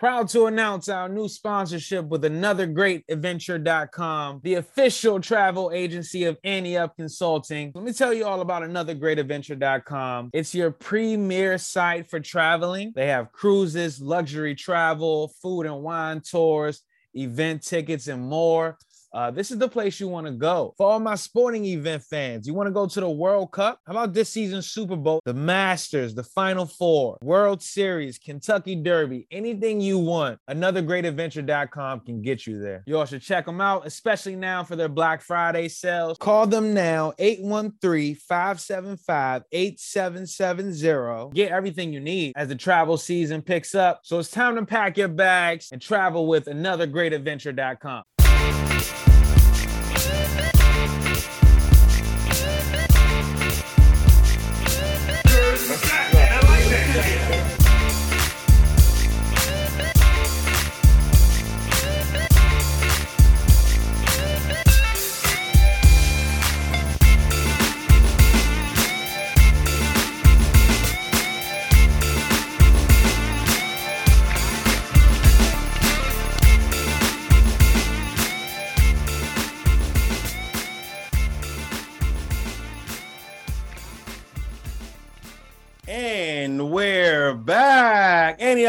Proud to announce our new sponsorship with another great adventure.com, the official travel agency of Ante Up Consulting. Let me tell you all about another great adventure.com. It's your premier site for traveling. They have cruises, luxury travel, food and wine tours, event tickets, and more. Uh, this is the place you want to go. For all my sporting event fans, you want to go to the World Cup? How about this season's Super Bowl, the Masters, the Final Four, World Series, Kentucky Derby, anything you want? Another great adventure.com can get you there. You all should check them out, especially now for their Black Friday sales. Call them now, 813 575 8770. Get everything you need as the travel season picks up. So it's time to pack your bags and travel with another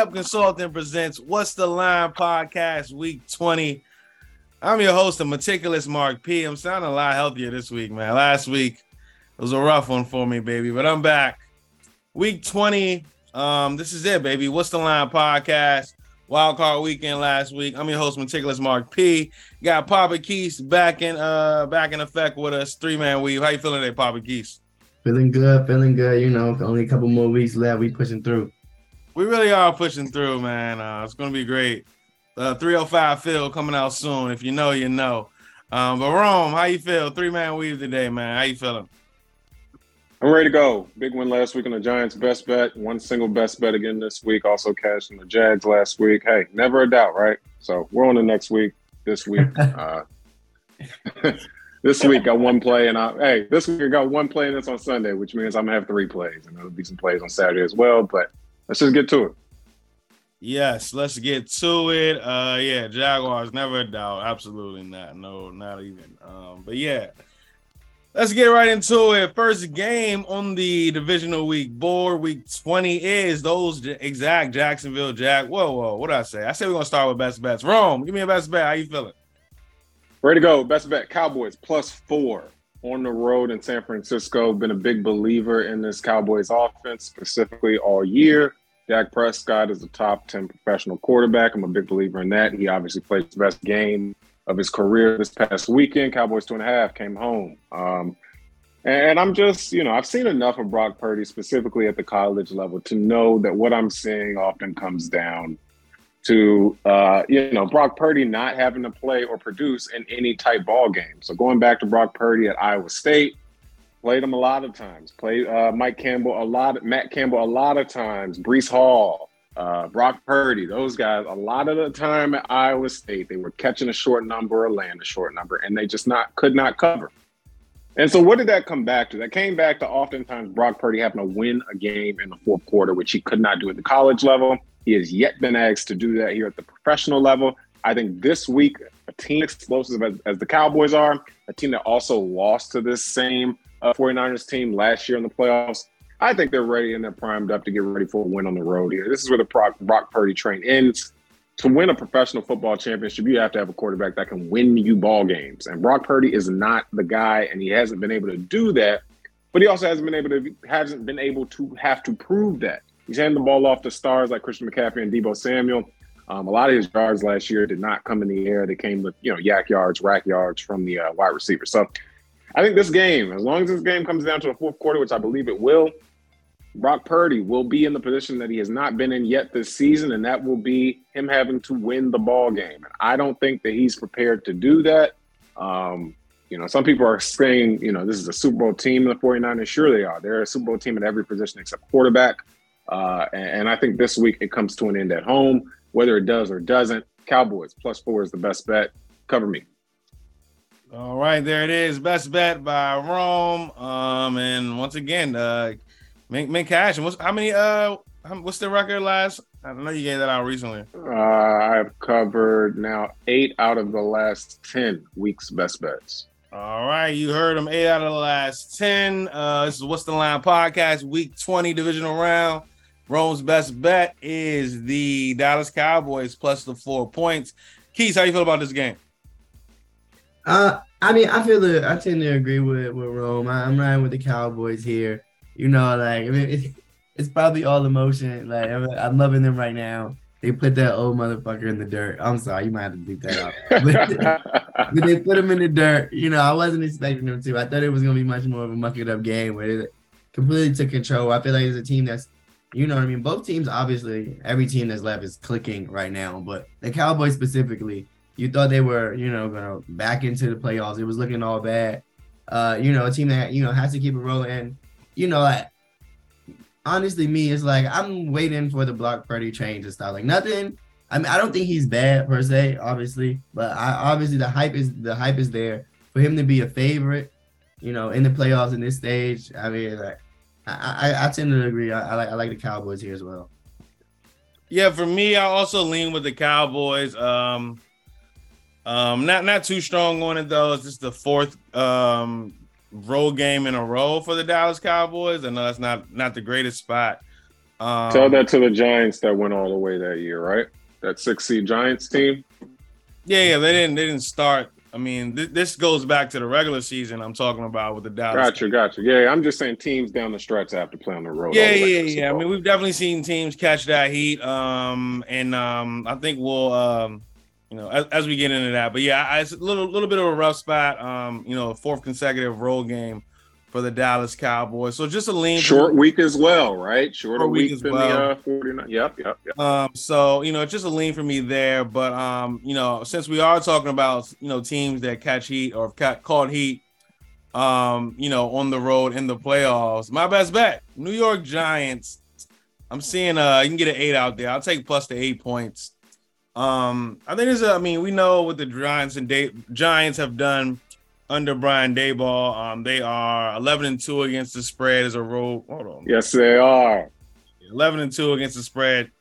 back. Up Consulting presents What's the Line podcast, week 20. I'm your host, the meticulous Mark P. I'm sounding a lot healthier this week, man. Last week was a rough one for me, baby, but I'm back. Week 20. Um, this is it, baby. What's the Line podcast? Wild card weekend last week. I'm your host, meticulous Mark P. Got Papa Kese back in uh back in effect with us. Three man weave. How you feeling today, Papa Kese? Feeling good, feeling good. You know, only a couple more weeks left. We pushing through. We really are pushing through, man. Uh, it's gonna be great. Uh, 305 Phil coming out soon. If you know, you know. Um, but Rome, how you feel? Three man weave today, man. How you feeling? I'm ready to go. Big win last week on the Giants' best bet. One single best bet again this week. Also cashed in the Jags last week. Hey, never a doubt, right? So we're on the next week. This week. uh, this week got one play, and I hey, this week I got one play, and it's on Sunday, which means I'm gonna have three plays, and there'll be some plays on Saturday as well. But let's just get to it. Yes, let's get to it. Uh, yeah, Jaguars, never a doubt. Absolutely not. No, not even. Um, but yeah, let's get right into it. First game on the divisional week board, week 20 is those exact Jacksonville Jack. Whoa, whoa, what did I say? I said we're gonna start with best bets. Rome, give me a best bet. How you feeling? Ready to go. Best bet Cowboys plus four on the road in San Francisco. Been a big believer in this Cowboys offense, specifically all year. Dak Prescott is the top 10 professional quarterback. I'm a big believer in that. He obviously played the best game of his career this past weekend. Cowboys two and a half came home. Um, and I'm just, you know, I've seen enough of Brock Purdy, specifically at the college level, to know that what I'm seeing often comes down to uh, you know Brock Purdy not having to play or produce in any type ball game. So going back to Brock Purdy at Iowa State, played him a lot of times. Played uh, Mike Campbell a lot, Matt Campbell a lot of times. Breece Hall, uh, Brock Purdy, those guys a lot of the time at Iowa State they were catching a short number or laying a short number, and they just not could not cover. And so, what did that come back to? That came back to oftentimes Brock Purdy having to win a game in the fourth quarter, which he could not do at the college level. He has yet been asked to do that here at the professional level. I think this week, a team explosive as, as the Cowboys are, a team that also lost to this same uh, 49ers team last year in the playoffs, I think they're ready and they're primed up to get ready for a win on the road here. This is where the Brock, Brock Purdy train ends. To win a professional football championship, you have to have a quarterback that can win you ball games. And Brock Purdy is not the guy, and he hasn't been able to do that. But he also hasn't been able to hasn't been able to have to prove that. He's handing the ball off to stars like Christian McCaffrey and Deebo Samuel. Um, a lot of his yards last year did not come in the air. They came with you know YAC yards, rack yards from the uh, wide receiver. So I think this game, as long as this game comes down to the fourth quarter, which I believe it will, Brock Purdy will be in the position that he has not been in yet this season, and that will be him having to win the ball game. And I don't think that he's prepared to do that. Um, you know, some people are saying, you know, this is a Super Bowl team in the 49ers. Sure, they are. They're a Super Bowl team at every position except quarterback. Uh, and, and, I think this week it comes to an end at home, whether it does or doesn't. Cowboys plus four is the best bet. Cover me. All right, there it is. Best bet by Rome. Um, and once again, uh, make make cash. And what's how many? Uh, what's the record last I know you gave that out recently. Uh, I've covered now eight out of the last ten weeks best bets. All right, you heard them. Eight out of the last ten. Uh, this is what's the line podcast, week twenty, divisional round. Rome's best bet is the Dallas Cowboys plus the four points. Kese, how you feel about this game? Uh, I mean, I feel that I tend to agree with with Rome. I, am riding with the Cowboys here. You know, like I mean, it's, it's probably all emotion. Like I'm, I'm, loving them right now. They put that old motherfucker in the dirt. I'm sorry, you might have to beat that out. but they put him in the dirt. You know, I wasn't expecting them to. I thought it was gonna be much more of a muck it up game where it completely took control. I feel like it's a team that's you know what I mean? Both teams, obviously, every team that's left is clicking right now. But the Cowboys specifically, you thought they were, you know, gonna back into the playoffs. It was looking all bad. Uh, you know, a team that you know has to keep it rolling. And you know, like, honestly, me, it's like I'm waiting for the Brock Purdy train to start. Like nothing. I mean, I don't think he's bad per se, obviously, but I obviously the hype is the hype is there for him to be a favorite. You know, in the playoffs in this stage. I mean, like I, I, I tend to agree. I, I, like I like the Cowboys here as well. Yeah, for me, I also lean with the Cowboys. Um, um, not not too strong on it though. It's just the fourth um road game in a row for the Dallas Cowboys. I know that's not not the greatest spot. Um, Tell that to the Giants that went all the way that year, right? That six seed Giants team. Yeah, yeah, they didn't they didn't start I mean, th- this goes back to the regular season. I'm talking about with the Dallas. Gotcha, gotcha. Yeah, I'm just saying teams down the stretch have to play on the road. Yeah, yeah, yeah. I mean, we've definitely seen teams catch that heat. Um, and um, I think we'll, um, you know, as, as we get into that. But yeah, I, it's a little, little bit of a rough spot. Um, you know, fourth consecutive road game for the Dallas Cowboys. So just a lean short week as well, right? Shorter week, week as than well. the uh, 49. Yep, yep, yep. Um, so you know, just a lean for me there. But um, you know, since we are talking about you know teams that catch heat or have caught heat, um, you know, on the road in the playoffs, my best bet, New York Giants. I'm seeing uh you can get an eight out there. I'll take plus the eight points. Um, I think there's a, I mean, we know what the Giants and Day- Giants have done under Brian Daboll. Um, they are 11 and 2 against the spread as a road. Hold on. Yes, they are. 11 and 2 against the spread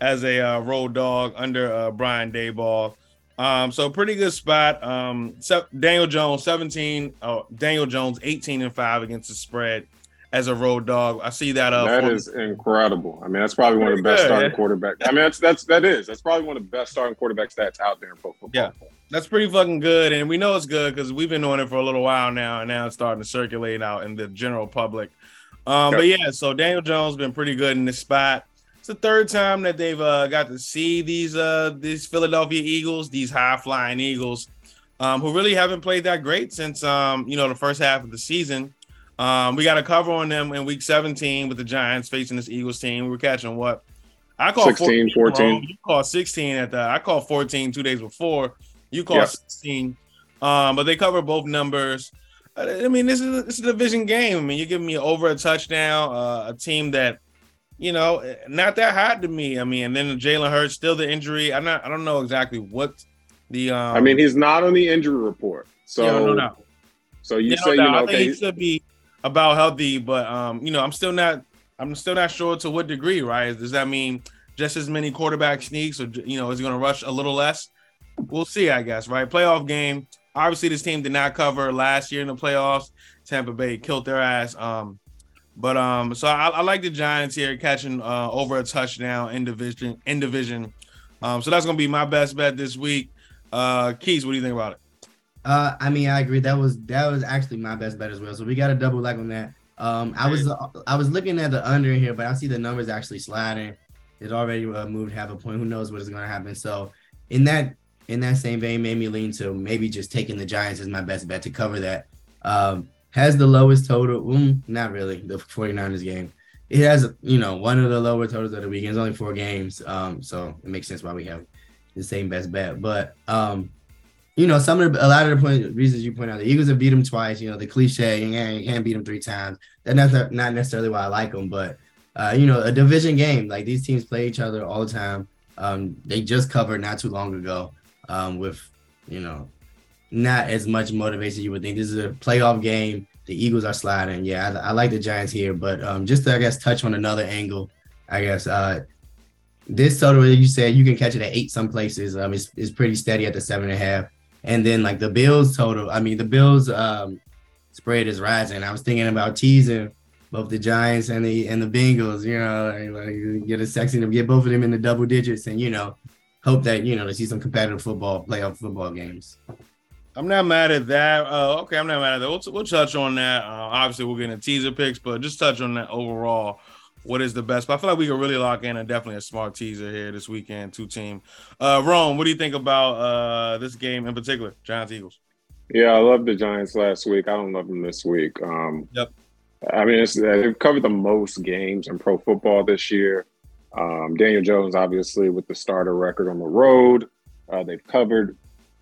as a uh, road dog under uh, Brian Daboll. Um, so pretty good spot. Um, Daniel Jones 17. Oh, Daniel Jones 18 and 5 against the spread as a road dog. I see that. Uh, that is incredible. I mean, that's probably one of the best starting yeah. quarterbacks. I mean, that's that's that is that's probably one of the best starting quarterback stats out there in pro football. Yeah, that's pretty fucking good, and we know it's good because we've been doing it for a little while now, and now it's starting to circulate out in the general public. Um, But yeah, so Daniel Jones been pretty good in this spot. It's the third time that they've uh, got to see these uh, these Philadelphia Eagles, these high flying Eagles, um, who really haven't played that great since um, you know the first half of the season. Um, we got a cover on them in week 17 with the Giants facing this Eagles team. We were catching what? I call 16, 14. 14. You call 16 at the I call 14 two days before. You call yep. 16. Um, but they cover both numbers. I mean, this is a, this is a division game. I mean, you're giving me over a touchdown, uh, a team that, you know, not that hot to me. I mean, and then Jalen Hurts still the injury. I'm not. I don't know exactly what the. Um, I mean, he's not on the injury report. So yeah, no, no. So you yeah, say no, you know, okay, he should be about healthy, but um, you know, I'm still not I'm still not sure to what degree, right? Does that mean just as many quarterback sneaks, or you know, is going to rush a little less? We'll see, I guess, right? Playoff game. Obviously, this team did not cover last year in the playoffs. Tampa Bay killed their ass. Um, but um, so I, I like the Giants here catching uh, over a touchdown in division in division. Um, so that's gonna be my best bet this week. Uh, Kese, what do you think about it? Uh, I mean, I agree. That was that was actually my best bet as well. So we got a double leg on that. Um, I was I was looking at the under here, but I see the numbers actually sliding. It already uh, moved half a point. Who knows what is going to happen? So in that in that same vein, made me lean to maybe just taking the Giants as my best bet to cover that. Um, has the lowest total. Mm, not really. The 49ers game. It has, you know, one of the lower totals of the weekend. It's only four games. Um, so it makes sense why we have the same best bet. But um, you know, some of the, a lot of the point, reasons you point out, the Eagles have beat them twice. You know, the cliche, yeah, you can't beat them three times. That's not, not necessarily why I like them, but uh, you know, a division game like these teams play each other all the time. Um, they just covered not too long ago um, with, you know, not as much motivation you would think. This is a playoff game. The Eagles are sliding. Yeah, I, I like the Giants here, but um, just to, I guess touch on another angle, I guess uh, this total, you said you can catch it at eight some places. Um, it's, it's pretty steady at the seven and a half. And then like the Bills total, I mean the Bills um spread is rising. I was thinking about teasing both the Giants and the and the Bengals. You know, like, get a sexy to get both of them in the double digits, and you know, hope that you know to see some competitive football, playoff football games. I'm not mad at that. Uh, okay, I'm not mad at that. We'll, we'll touch on that. Uh, obviously, we're getting teaser picks, but just touch on that overall. What is the best? But I feel like we can really lock in and definitely a smart teaser here this weekend. Two team. Uh, Rome, what do you think about uh, this game in particular? Giants Eagles. Yeah, I love the Giants last week. I don't love them this week. Um, yep. I mean, they've covered the most games in pro football this year. Um, Daniel Jones, obviously, with the starter record on the road, uh, they've covered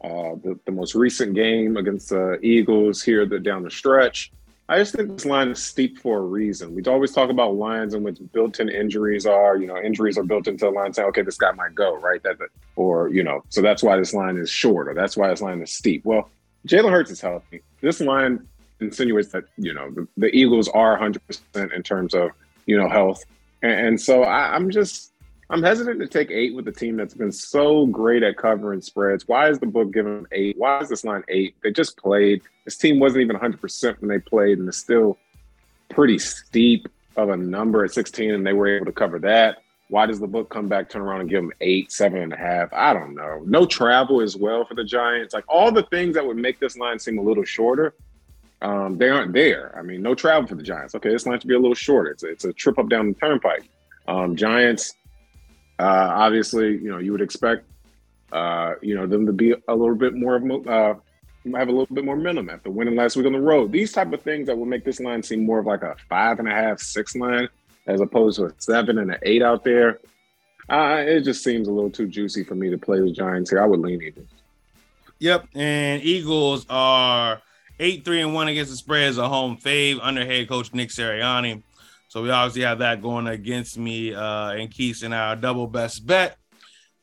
uh, the, the most recent game against the Eagles here the, down the stretch. I just think this line is steep for a reason. We always talk about lines in which built-in injuries are. You know, injuries are built into the line saying, "Okay, this guy might go," right? That, or you know, so that's why this line is short, or that's why this line is steep. Well, Jalen Hurts is healthy. This line insinuates that you know the, the Eagles are 100 percent in terms of you know health, and, and so I, I'm just I'm hesitant to take eight with a team that's been so great at covering spreads. Why is the book giving them eight? Why is this line eight? They just played. This team wasn't even 100% when they played, and it's still pretty steep of a number at 16, and they were able to cover that. Why does the book come back, turn around, and give them eight, seven and a half? I don't know. No travel as well for the Giants. Like all the things that would make this line seem a little shorter, um, they aren't there. I mean, no travel for the Giants. Okay, this line should be a little shorter. It's a, it's a trip up down the turnpike. Um, Giants uh, obviously, you know, you would expect, uh, you know, them to be a little bit more, uh, have a little bit more minimum after winning last week on the road. These type of things that will make this line seem more of like a five and a half, six line, as opposed to a seven and an eight out there. Uh, it just seems a little too juicy for me to play the Giants here. I would lean Eagles. Yep, and Eagles are eight three and one against the spread as a home fave under head coach Nick Sirianni. So we obviously have that going against me uh, and Keith in our double best bet.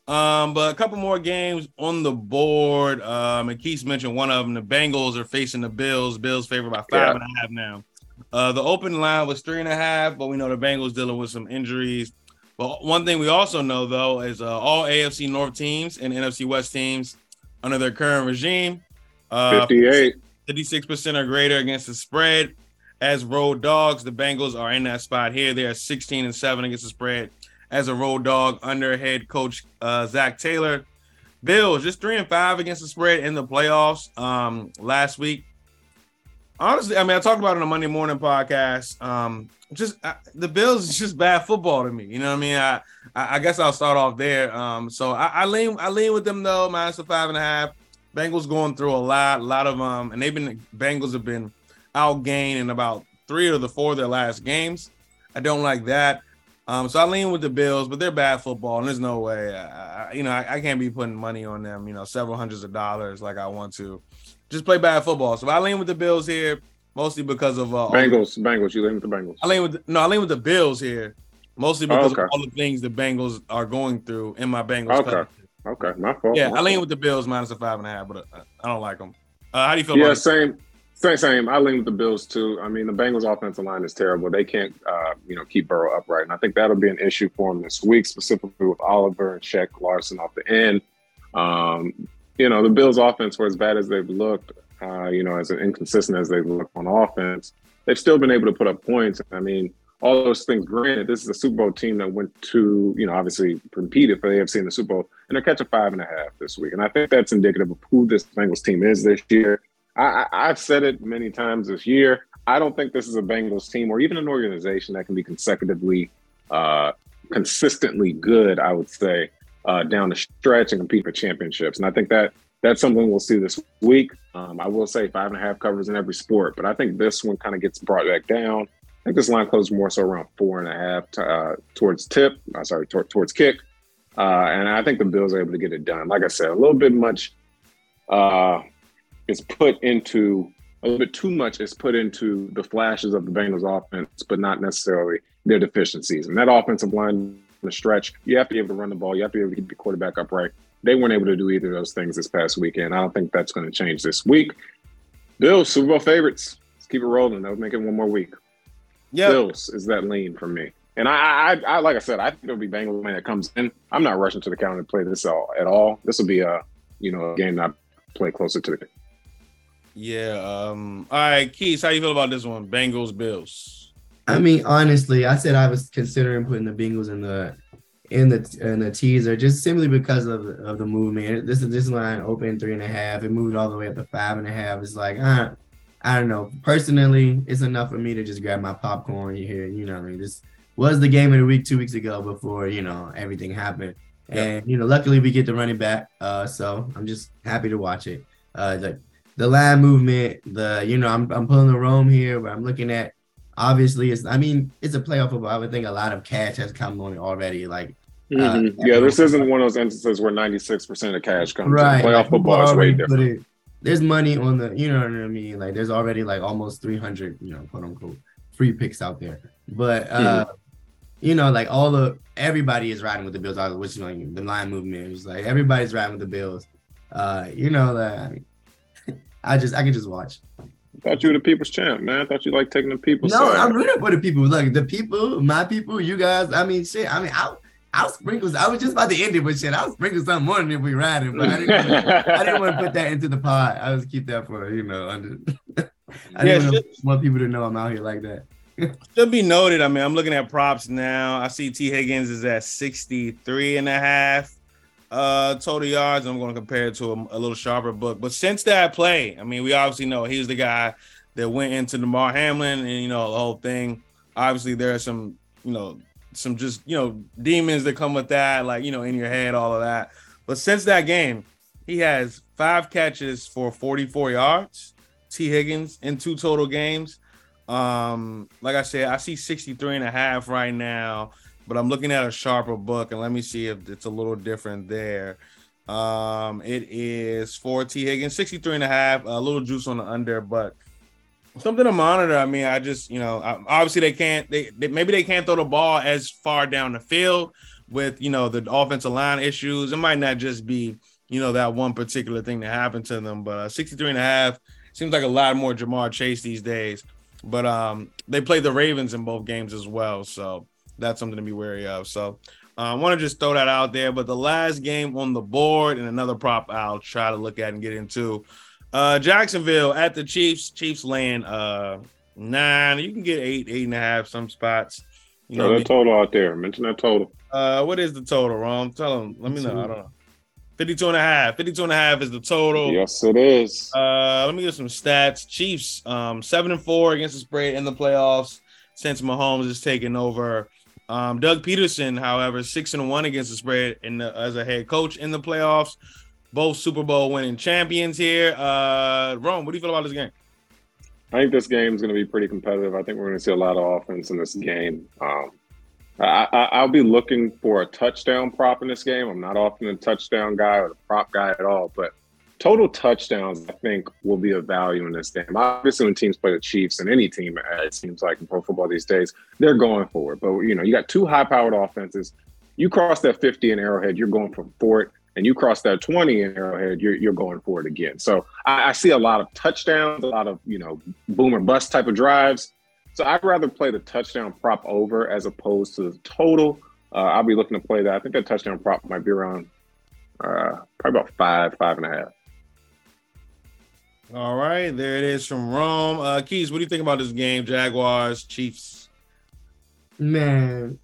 Um, but a couple more games on the board. Um, and Keith mentioned one of them. The Bengals are facing the Bills. Bills favored by five yeah. and a half now. Uh, the open line was three and a half, but we know the Bengals dealing with some injuries. But one thing we also know though is uh, all AFC North teams and NFC West teams under their current regime, uh, 58, 56% or greater against the spread as road dogs. The Bengals are in that spot here. They are 16 and 7 against the spread as a road dog under head coach uh, Zac Taylor. Bills just three and five against the spread in the playoffs um, last week. Honestly, I mean, I talked about it on a Monday morning podcast. Um, just uh, the Bills is just bad football to me. You know what I mean? I I, I guess I'll start off there. Um, so I, I, lean I lean with them though, minus the five and a half. Bengals going through a lot, a lot of um, and they've been Bengals have been outgained in about three of the four of their last games. I don't like that. Um, so I lean with the Bills, but they're bad football, and there's no way. I, you know, I, I, can't be putting money on them. You know, several hundreds of dollars like I want to. Just play bad football. So I lean with the Bills here, mostly because of uh, Bengals. Bengals. You lean with the Bengals. I lean with the, no. I lean with the Bills here, mostly because oh, okay. of all the things the Bengals are going through in my Bengals. Okay. Okay. My fault. Yeah, my I lean with the Bills minus a five and a half, but uh, I don't like them. Uh, how do you feel? About that? Yeah, same. Same, same. I lean with the Bills too. I mean, the Bengals' offensive line is terrible. They can't, uh, you know, keep Burrow upright, and I think that'll be an issue for them this week, specifically with Oliver and Shaq Lawson off the end. Um, you know, the Bills' offense, for as bad as they've looked, uh, you know, as inconsistent as they've looked on offense, they've still been able to put up points. I mean, all those things. Granted, this is a Super Bowl team that went to, you know, obviously competed for the AFC in the Super Bowl, and they're catching five and a half this week, and I think that's indicative of who this Bengals team is this year. I, I've said it many times this year. I don't think this is a Bengals team or even an organization that can be consecutively, uh, consistently good. I would say uh, down the stretch and compete for championships. And I think that that's something we'll see this week. Um, I will say five and a half covers in every sport, but I think this one kind of gets brought back down. I think this line closed more so around four and a half uh, towards tip. Uh, sorry, towards kick. Uh, and I think the Bills are able to get it done. Like I said, a little bit much uh, is put into a little bit too much is put into the flashes of the Bengals offense, but not necessarily their deficiencies. And that offensive line the stretch, you have to be able to run the ball. You have to be able to keep the quarterback upright. They weren't able to do either of those things this past weekend. I don't think that's going to change this week. Bills, Super Bowl favorites. Let's keep it rolling. Let's make it one more week. Yeah. Bills is that lean for me. And I, I, I like I said, I think it'll be Bengals when it comes in. I'm not rushing to the counter to play this all, at all. This will be a, you know, a game that I play closer to the Yeah. Um. All right, Keith, how you feel about this one? Bengals, Bills. I mean, honestly, I said I was considering putting the Bengals in the in the in the teaser just simply because of of the movement. This is this line open three and a half. It moved all the way up to five and a half. It's like uh, I don't know. Personally, it's enough for me to just grab my popcorn here. You know, what I mean, this was the game of the week two weeks ago before you know everything happened. And you know, luckily we get the running back. Uh, so I'm just happy to watch it. Uh, the the line movement, the you know, I'm I'm pulling the Rome here, but I'm looking at obviously it's I mean it's a playoff football. I would think a lot of cash has come on already. Like Mhm. yeah, this isn't one of those instances where 96% of cash comes. right, Playoff like, football is way different. it- There's money on the, you know what I mean? Like there's already like almost 300, you know, quote unquote, free picks out there. But uh, you know, like all the everybody is riding with the Bills, uh, which is like the line movement is like everybody's riding with the Bills. Uh, you know that I just I can just watch. I thought you were the people's champ, man. I thought you liked taking the people's No, side. I'm rooting for the people. Like the people, my people, you guys. I mean, shit. I mean, I'll I'll sprinkle. I was just about to end it, but shit, I'll sprinkle something more than if we riding. But I didn't. wanna- I didn't want to put that into the pod. I was keep that for you know under. I Yeah, didn't shit. want, want people to know I'm out here like that. Should be noted. I mean, I'm looking at props now. I see Tee Higgins is at 63 and a half uh, total yards. I'm going to compare it to a, a little sharper book. But since that play, I mean, we obviously know he's the guy that went into Damar Hamlin and, you know, the whole thing. Obviously, there are some, you know, some just, you know, demons that come with that, like, you know, in your head, all of that. But since that game, he has five catches for 44 yards. Tee Higgins in two total games. Um, like I said, I see 63 and a half right now, but I'm looking at a sharper book and let me see if it's a little different there. Um, it is for Tee Higgins, 63 and a half, a little juice on the under, but something to monitor. I mean, I just, you know, obviously they can't, they, they maybe they can't throw the ball as far down the field with, you know, the offensive line issues. It might not just be, you know, that one particular thing that happened to them, but uh, 63 and a half seems like a lot more Ja'Marr Chase these days. But um, they played the Ravens in both games as well, so that's something to be wary of. So uh, I want to just throw that out there. But the last game on the board and another prop I'll try to look at and get into. Uh, Jacksonville at the Chiefs. Chiefs laying uh nine. You can get eight, eight and a half some spots. You know, that total out there. Mention that total. uh, what is the total, Ron? Tell them. Let me know. I don't know. 52 and a half. 52 and a half is the total. Yes, it is. Uh, let me get some stats. Chiefs, um, seven and four against the spread in the playoffs since Mahomes is taking over. Um, Doug Pederson, however, six and one against the spread in the, as a head coach in the playoffs. Both Super Bowl winning champions here. Uh, Rome, what do you feel about this game? I think this game is going to be pretty competitive. I think we're going to see a lot of offense in this game. Um, I, I, I'll be looking for a touchdown prop in this game. I'm not often a touchdown guy or a prop guy at all, but total touchdowns, I think, will be of value in this game. Obviously, when teams play the Chiefs and any team, it seems like in pro football these days, they're going for it. But, you know, you got two high powered offenses. You cross that 50 in Arrowhead, you're going for, it. And you cross that 20 in Arrowhead, you're, you're going for it again. So I, I see a lot of touchdowns, a lot of, you know, boom or bust type of drives. So I'd rather play the touchdown prop over as opposed to the total. Uh, I'll be looking to play that. I think that touchdown prop might be around uh, probably about five, five and a half. All right, there it is from Rome. Uh, Kese, what do you think about this game? Jaguars, Chiefs. Man,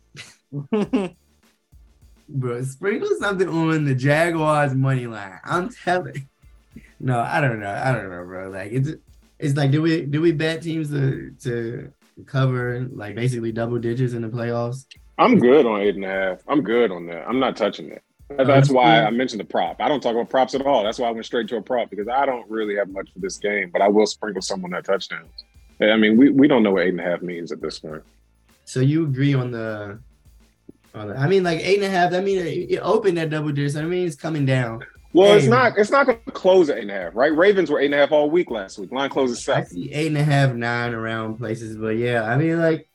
bro, sprinkle something on the Jaguars money line. I'm telling. No, I don't know. I don't know, bro. Like it's it's like do we do we bet teams to to cover like basically double digits in the playoffs? I'm good on eight and a half. I'm good on that. I'm not touching it. That- That's why I mentioned the prop. I don't talk about props at all. That's why I went straight to a prop because I don't really have much for this game, but I will sprinkle someone that touchdowns. I mean, we, we don't know what eight and a half means at this point. So you agree on the on the, I mean like eight and a half, that means it, it opened at double digits. I mean it's coming down. Well, it's not. It's not going to close at eight and a half, right? Ravens were eight and a half all week last week. Line closes I see eight and a half, nine around places, but yeah, I mean like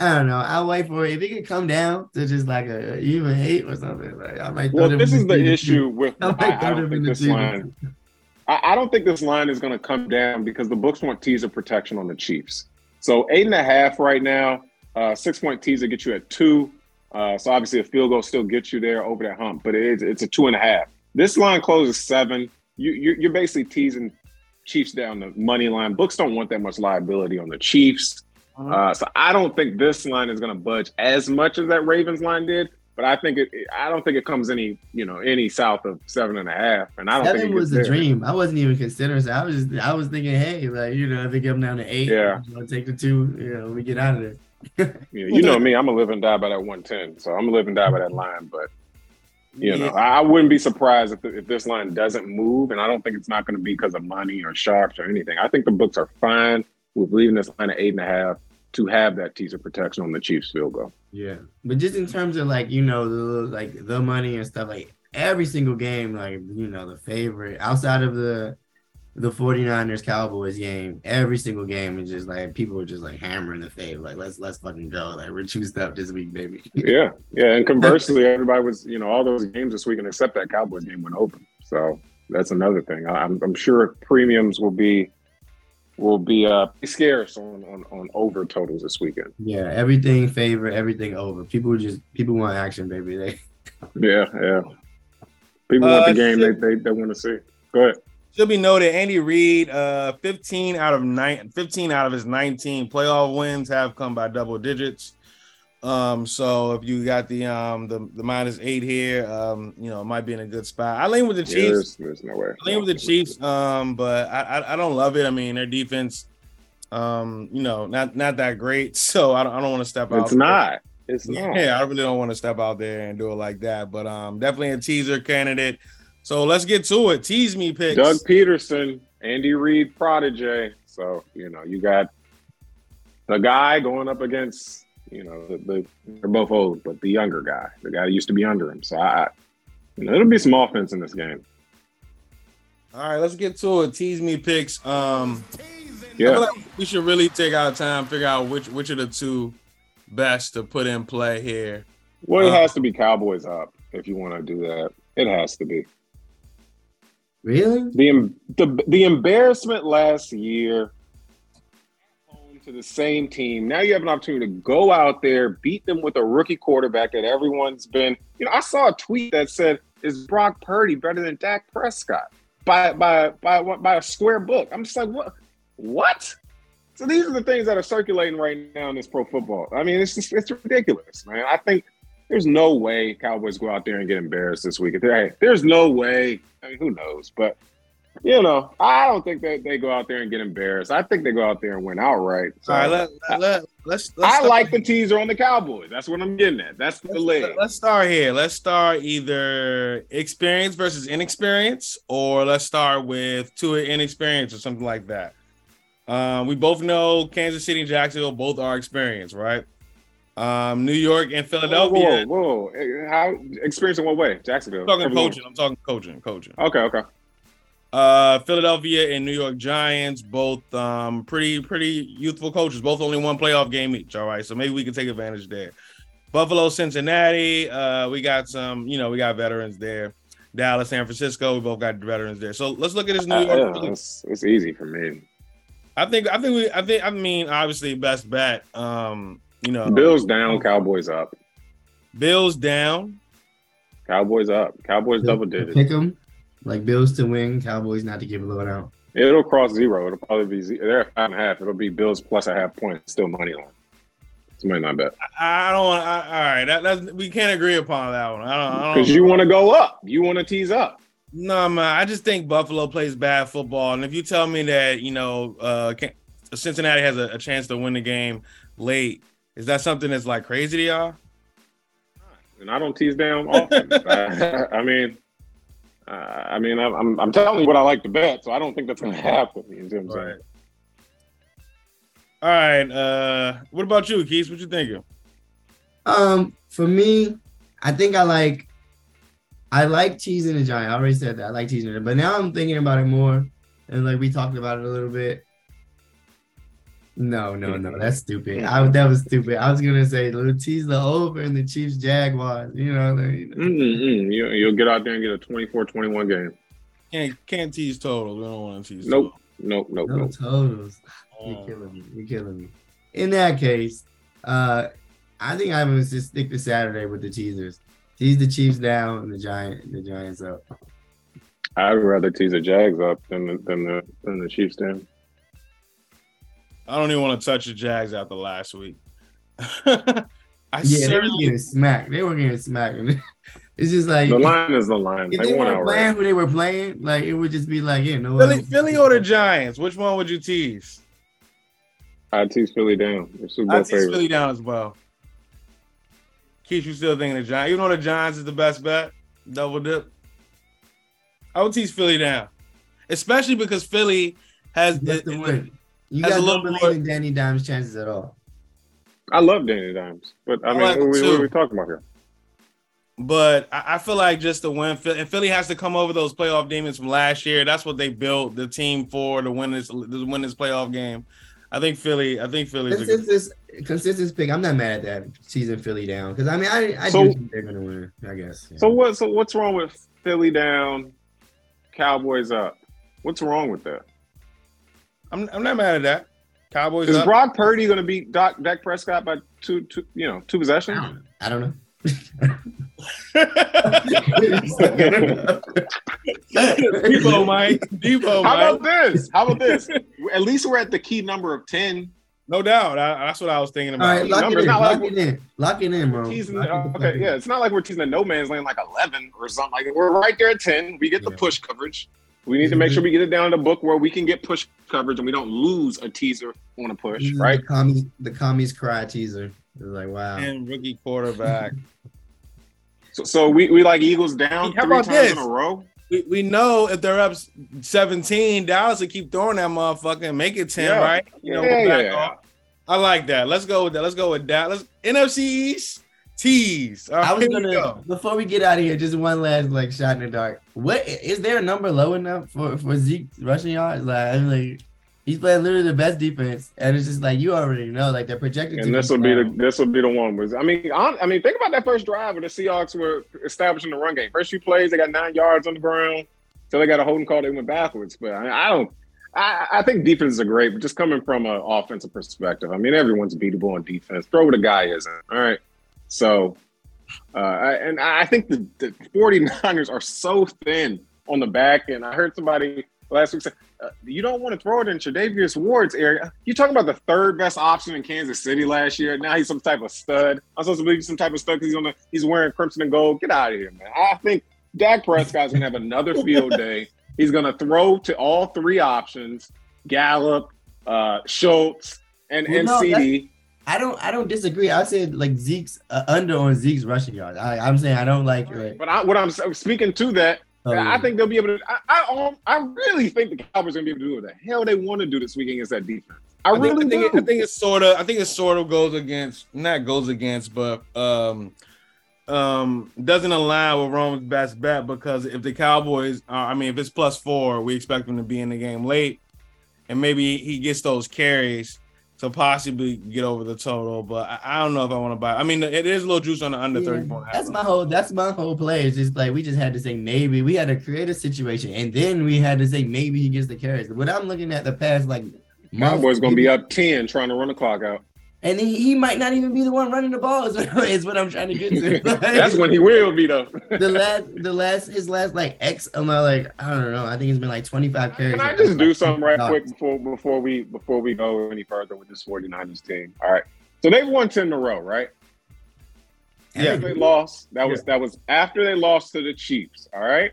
I don't know. I'll wait for it. If it can come down to just like a even eight or something, like I might. Well, this is the issue with. I I, I don't think this line. I, I don't think this line is going to come down because the books want teaser protection on the Chiefs. So eight and a half right now. Uh, six point teaser gets you at two. Uh, so obviously a field goal still gets you there over that hump, but it is, it's a two and a half. This line closes seven. You, you're, you're basically teasing Chiefs down the money line. Books don't want that much liability on the Chiefs. Mhm. Uh, so I don't think this line is going to budge as much as that Ravens line did. But I think it. I don't think it comes any, you know, any south of seven and a half. And I don't think Seven it was the there. dream. I wasn't even considering. So I was just, I was thinking, hey, like you know, if they come down to eight, Yeah. you know, take the two, you know, we get out of there. You know, you know me. I'm a live and die by that 110. So I'm a live and die by that line. But you know, I, wouldn't be surprised if, if this line doesn't move. And I don't think it's not going to be because of money or sharps or anything. I think the books are fine with leaving this line at eight and a half to have that teaser protection on the Chiefs field goal. Yeah, but just in terms of like you know the like the money and stuff, like every single game, like you know the favorite outside of the the 49ers Cowboys game, every single game is just like people are just like hammering the favorite. Like let's let's fucking go. Like we're choosed up this week, baby. Yeah, yeah. And conversely, everybody was, you know, all those games this weekend except that Cowboys game went open. So that's another thing. I'm, I'm sure premiums will be will be uh scarce on, on on over totals this weekend. yeah, everything favor, everything over. People just people want action, baby. They Yeah, yeah. People Uh, want the game they they, they want to see. Go ahead. Should be noted, Andy Reid, uh, 15 out of nine, 15 out of his 19 playoff wins have come by double digits. Um, so if you got the um the, the minus eight here, um, you know, it might be in a good spot. I lean with the Yeah, Chiefs. there's, there's no way. I lean with the Chiefs, um, but I, I I don't love it. I mean, their defense, um, you know, not not that great. So I don't I don't want to step out. It's not. It's there. not. Yeah, I really don't want to step out there and do it like that. But um, definitely a teaser candidate. So let's get to it. Tease me picks. Doug Pederson, Andy Reid protege. So, you know, you got the guy going up against, you know, the, the they're both old, but the younger guy, the guy that used to be under him. So I, I you know, it'll be some offense in this game. All right, let's get to it. Tease me picks. Um, I Yeah. feel like we should really take our time, figure out which which of the two best to put in play here. Well, it Uh, has to be Cowboys up if you want to do that. It has to be. really The the the embarrassment last year home to the same team. Now you have an opportunity to go out there, beat them with a rookie quarterback that everyone's been. You know, I saw a tweet that said, "Is Brock Purdy better than Dak Prescott?" By by by by a square book. I'm just like, what? What? So these are the things that are circulating right now in this pro football. I mean, it's just it's ridiculous, man. I think there's no way Cowboys go out there and get embarrassed this week. Hey, there's no way. I mean, who knows? But you know, I don't think that they go out there and get embarrassed. I think they go out there and win outright. So All right, let, let, let, let's, let's I like the teaser on the Cowboys. That's what I'm getting at. That's the leg. Let's, let's start here. Let's start either experience versus inexperience, or let's start with two inexperience or something like that. Um, we both know Kansas City and Jacksonville both are experienced, right? Um, New York and Philadelphia. Whoa, whoa, whoa. How experience in what way? Jacksonville. I'm talking Everyone. coaching. I'm talking coaching. Coaching. Okay, okay. Uh, Philadelphia and New York Giants, both um pretty pretty youthful coaches, both only one playoff game each. All right, so maybe we can take advantage there. Buffalo, Cincinnati, uh, we got some, you know, we got veterans there. Dallas, San Francisco, we both got veterans there. So let's look at this New Uh, York. yeah, it's, it's easy for me. I think, I think we, I think, I mean, obviously, best bet. Um, you know, Bills down, Cowboys up. Bills down. Cowboys up. Cowboys double digits. Pick them like Bills to win, Cowboys not to give a load out. It'll cross zero. It'll probably be ze- they're at five and a half. It'll be Bills plus a half point. Still money line. Somebody not bet I, I don't want. I, all right, that, that's we can't agree upon that one. I don't. I because you want to go up. You want to tease up. No, man. I just think Buffalo plays bad football, and if you tell me that you know uh, Cincinnati has a, a chance to win the game late, is that something that's like crazy to y'all? And I don't tease down often. I, I mean, uh, I mean, I'm, I'm I'm telling you what I like to bet, so I don't think that's going to happen. You know what I'm saying? Right. All right. Uh, what about you, Keith? What you thinking? Um, for me, I think I like I like teasing the giant. I already said that. I like teasing it, but now I'm thinking about it more, and like we talked about it a little bit. No, no, no, that's stupid. I that was stupid. I was gonna say little tease the over and the Chiefs Jaguars. You know, like, Mm-mm-mm. Mm-hmm. You, you'll get out there and get a 24-21 game. Can't can't tease totals. We don't want to tease. Nope. Nope, nope, no nope. totals. You're uh. killing me. You're killing me. In that case, Uh, I think I'm gonna just stick to Saturday with the teasers. Tease the Chiefs down and the Giant, the Giants up. I'd rather tease the Jags up than the than the than the Chiefs down. I don't even want to touch the Jags after last week. I Yeah, they were certainly getting smacked. They were getting smacked. It's just like The line is the line. if They they won weren't playing who they were playing, like it would just be like, you know, Philly, Philly or the Giants. Which one would you tease? I'd tease Philly down. They're Super I Bowl tease favorites. Philly down as well. Keith, you still thinking the Giants? You know the Giants is the best bet. Double dip. I would tease Philly down, especially because Philly has That's the win. You Has a guys little don't believe more- in Danny Dimes' chances at all. I love Danny Dimes, but I I mean, like who, him we- too. what are we talking about here? But I, I feel like just to win, Philly, and Philly has to come over those playoff demons from last year. That's what they built the team for to win this to win this playoff game. I think Philly. I think Philly. A good, Consensus, consensus pick. I'm not mad at that season Philly down because I mean I, I So- do think they're gonna win. I guess. yeah. So what? So what's wrong with Philly down, Cowboys up? What's wrong with that? I'm, I'm not mad at that. Cowboys Is up. Brock Purdy going to beat Doc, Dak Prescott by two, two, you know, two I possessions? don't know. I don't know. Deebo, Mike. Deebo, How Mike. about this? How about this? At least we're at the key number of ten. No doubt. I, that's what I was thinking about. right, lock it in. not Lock like- it in. Lock it in, bro. Teasing, Lock it the fuck okay, in. yeah, it's not like we're teasing a no man's land like eleven or something. Like we're right there at ten. We get the push coverage. We need to make sure mm-hmm. we get it down in the book where we can get push coverage and we don't lose a teaser on a push, This is right? The commies, the commies cry teaser. It's like wow. and rookie quarterback. So, so we, we like Eagles down How three about times this? in a row. we, we know if they're up 17, Dallas will keep throwing that motherfucker and make it 10, Yeah. right? You know, Yeah, back yeah. off. I like that. Let's go with that. Let's go with that. Let's NFC East tease. All right, I was gonna go. before we get out of here, just one last like shot in the dark. What is there a number low enough for for Zeke rushing yards? Like I'm like he's playing literally the best defense, and it's just like you already know, like they're projected. And this go will be the this will be the one. Was I mean, on, I mean, think about that first drive where the Seahawks were establishing the run game. First few plays, they got nine yards on the ground. So they got a holding call. They went backwards. But I, I don't. I, I think defenses are great, but just coming from an offensive perspective, I mean, everyone's beatable on defense. Throw what a guy isn't. All right. So, uh, and I think the, the 49ers are so thin on the back end. I heard somebody last week say, uh, you don't want to throw it in Tre'Davious Ward's area. You're talking about the third best option in Kansas City last year? Now he's some type of stud. I'm supposed to believe he's some type of stud because he's on the he's wearing crimson and gold. Get out of here, man. I think Dak Prescott's gonna have another field day. He's gonna throw to all three options: Gallup, uh, Schultz, and Well, and no, CeeDee. I don't I don't disagree. I said like Zeke's uh, under on Zeke's rushing yards. I, I'm saying I don't like. Like, But I, what I'm speaking to that, oh, yeah. I think they'll be able to. I, I, um, I really think the Cowboys are gonna be able to do what the hell they want to do this week against that defense. I, I think, really I think, it, I think it's sort of I think it sort of goes against not goes against, but um um doesn't align with Rome's best bet because if the Cowboys are, I mean if it's plus four, we expect them to be in the game late, and maybe he gets those carries to possibly get over the total. But I, I don't know if I want to buy. I mean, it is a little juice on the under Yeah, thirty point. That's my whole. That's my whole play. It's just like we just had to say maybe we had to create a situation, and then we had to say maybe he gets the carries. But I'm looking at the past like month, Cowboys gonna be up ten trying to run the clock out. And he, he might not even be the one running the ball. Is what, is what I'm trying to get to. That's when he will be though. the last, the last, his last like X amount, like I don't know. I think it's been like 25 carries. Can I just do something right quick before before we before we go any further with this 49ers team? All right. So they've won 10 in a row, right? Yeah. They lost. That was that was after they lost to the Chiefs. All right.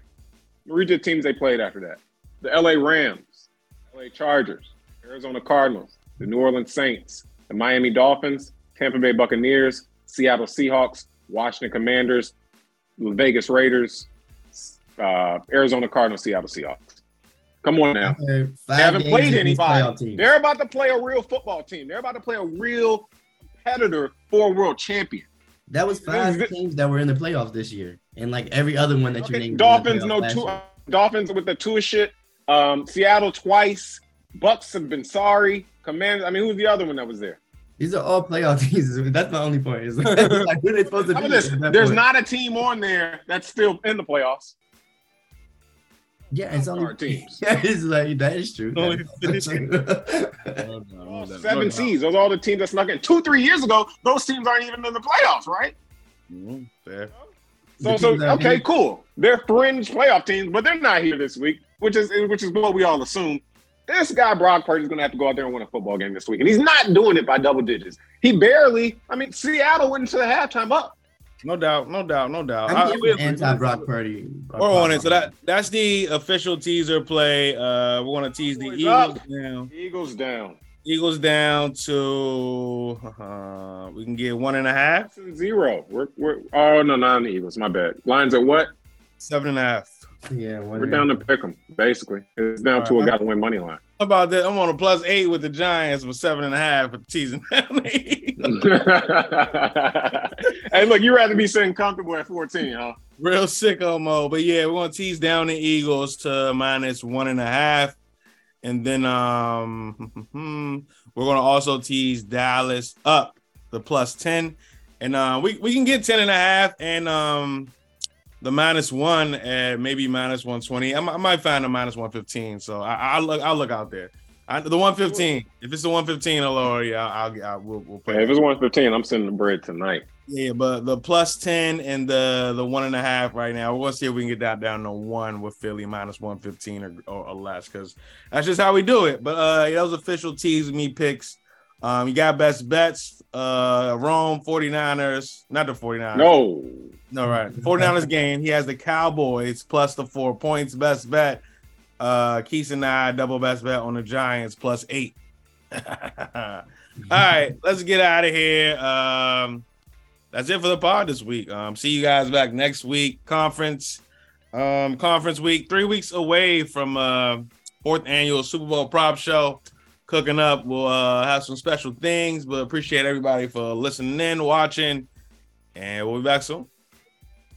Read the teams they played after that. The LA Rams, LA Chargers, Arizona Cardinals, the New Orleans Saints, the Miami Dolphins, Tampa Bay Buccaneers, Seattle Seahawks, Washington Commanders, Vegas Raiders, uh, Arizona Cardinals, Seattle Seahawks. Come on now. They haven't played anybody. They're about to play a real football team. They're about to play a real competitor for a world champion. That was five This- teams that were in the playoffs this year, and like every other one that you Okay, named. Dolphins, no two. year. Dolphins with the two shit. Um, Seattle twice. Bucks have been sorry. Commanders. I mean, who's the other one that was there? These are all playoff teams. That's my only point. Is like, like, who they supposed to How be? about this? There's point? not a team on there that's still in the playoffs. Yeah, it's only Hard teams. Yeah, it's like that is true. Only That- All seven seeds. Those are all the teams that snuck in. Two, three years ago, those teams aren't even in the playoffs, right? Mhm, fair. So, The so okay, made- cool. They're fringe playoff teams, but they're not here this week, which is which is what we all assume. This guy Brock Purdy is going to have to go out there and win a football game this week, and he's not doing it by double digits. He barely. I mean, Seattle went into the halftime up. No doubt, no doubt, no doubt. I'm I- giving anti Brock Purdy. We're on it. So that that's the official teaser play. Uh, we're gonna tease the Boys Eagles up. down. Eagles down Eagles down to uh, we can get one and a half, zero. We're, we're oh no, not the Eagles. My bad. Lines at what? seven and a half. Yeah, We're down to pick them. Basically, it's down to a guy to win money line. How about that? I'm on a plus eight with the Giants with seven and a half for teasing down the Eagles. hey, look, you rather be sitting comfortable at 14, huh? Real sicko mode. But yeah, we're gonna tease down the Eagles to minus one and a half. And then um we're gonna also tease Dallas up the plus 10. And uh we, we can get 10 and a half and um the minus one and maybe minus 120. I, I might find a minus 115. So I, I'll look I'll look out there. I, the 115. If it's the 115 or lower, yeah, I'll, I'll, I'll we'll, we'll play. If it's 115, I'm sending the bread tonight. Yeah, but the plus 10 and the the one and a half right now. We're gonna see if we can get that down to one with Philly minus 115 or, or, or less, because that's just how we do it. But uh those official teas me picks. Um, you got best bets, uh Rome 49ers, not the 49ers. No. No, right. 49ers game. He has the Cowboys plus the four points. Best bet. Uh Keith and I double best bet on the Giants plus eight. All right, let's get out of here. Um that's it for the pod this week. Um, see you guys back next week. Conference, um, conference week, three weeks away from uh fourth annual Super Bowl prop show. Cooking up. We'll uh have some special things, but appreciate everybody for listening in, watching, and we'll be back soon.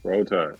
Roll Tide.